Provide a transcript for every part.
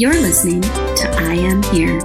You're listening to I Am Here.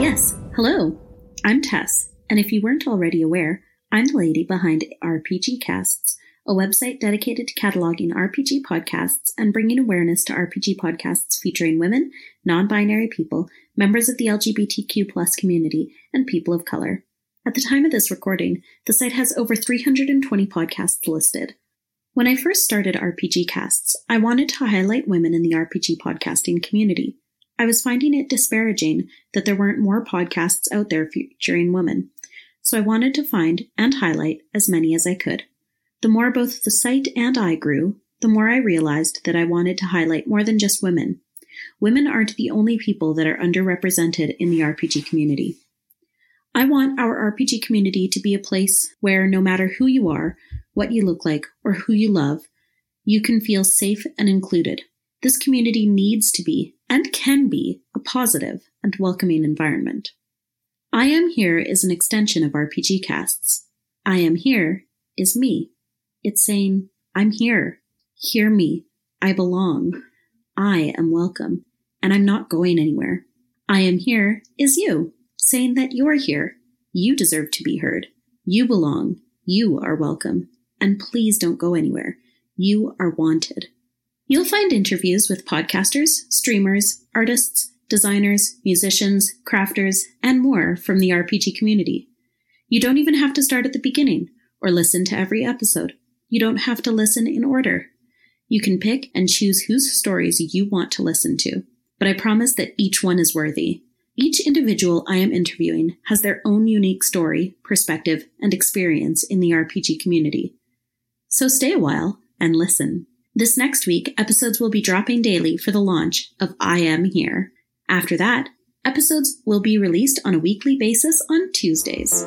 Yes, hello. I'm Tess, and if you weren't already aware, I'm the lady behind RPG Casts, a website dedicated to cataloging RPG podcasts and bringing awareness to RPG podcasts featuring women, non binary people, members of the LGBTQ plus community, and people of color. At the time of this recording, the site has over 320 podcasts listed. When I first started RPG Casts, I wanted to highlight women in the RPG podcasting community. I was finding it disparaging that there weren't more podcasts out there featuring women, so I wanted to find and highlight as many as I could. The more both the site and I grew, the more I realized that I wanted to highlight more than just women. Women aren't the only people that are underrepresented in the RPG community. I want our RPG community to be a place where no matter who you are, what you look like, or who you love, you can feel safe and included. This community needs to be and can be a positive and welcoming environment. I Am Here is an extension of RPG casts. I Am Here is me. It's saying, I'm here. Hear me. I belong. I am welcome. And I'm not going anywhere. I am here is you, saying that you're here. You deserve to be heard. You belong. You are welcome. And please don't go anywhere. You are wanted. You'll find interviews with podcasters, streamers, artists, designers, musicians, crafters, and more from the RPG community. You don't even have to start at the beginning or listen to every episode. You don't have to listen in order. You can pick and choose whose stories you want to listen to, but I promise that each one is worthy. Each individual I am interviewing has their own unique story, perspective, and experience in the RPG community. So stay a while and listen. This next week, episodes will be dropping daily for the launch of I Am Here. After that, episodes will be released on a weekly basis on Tuesdays.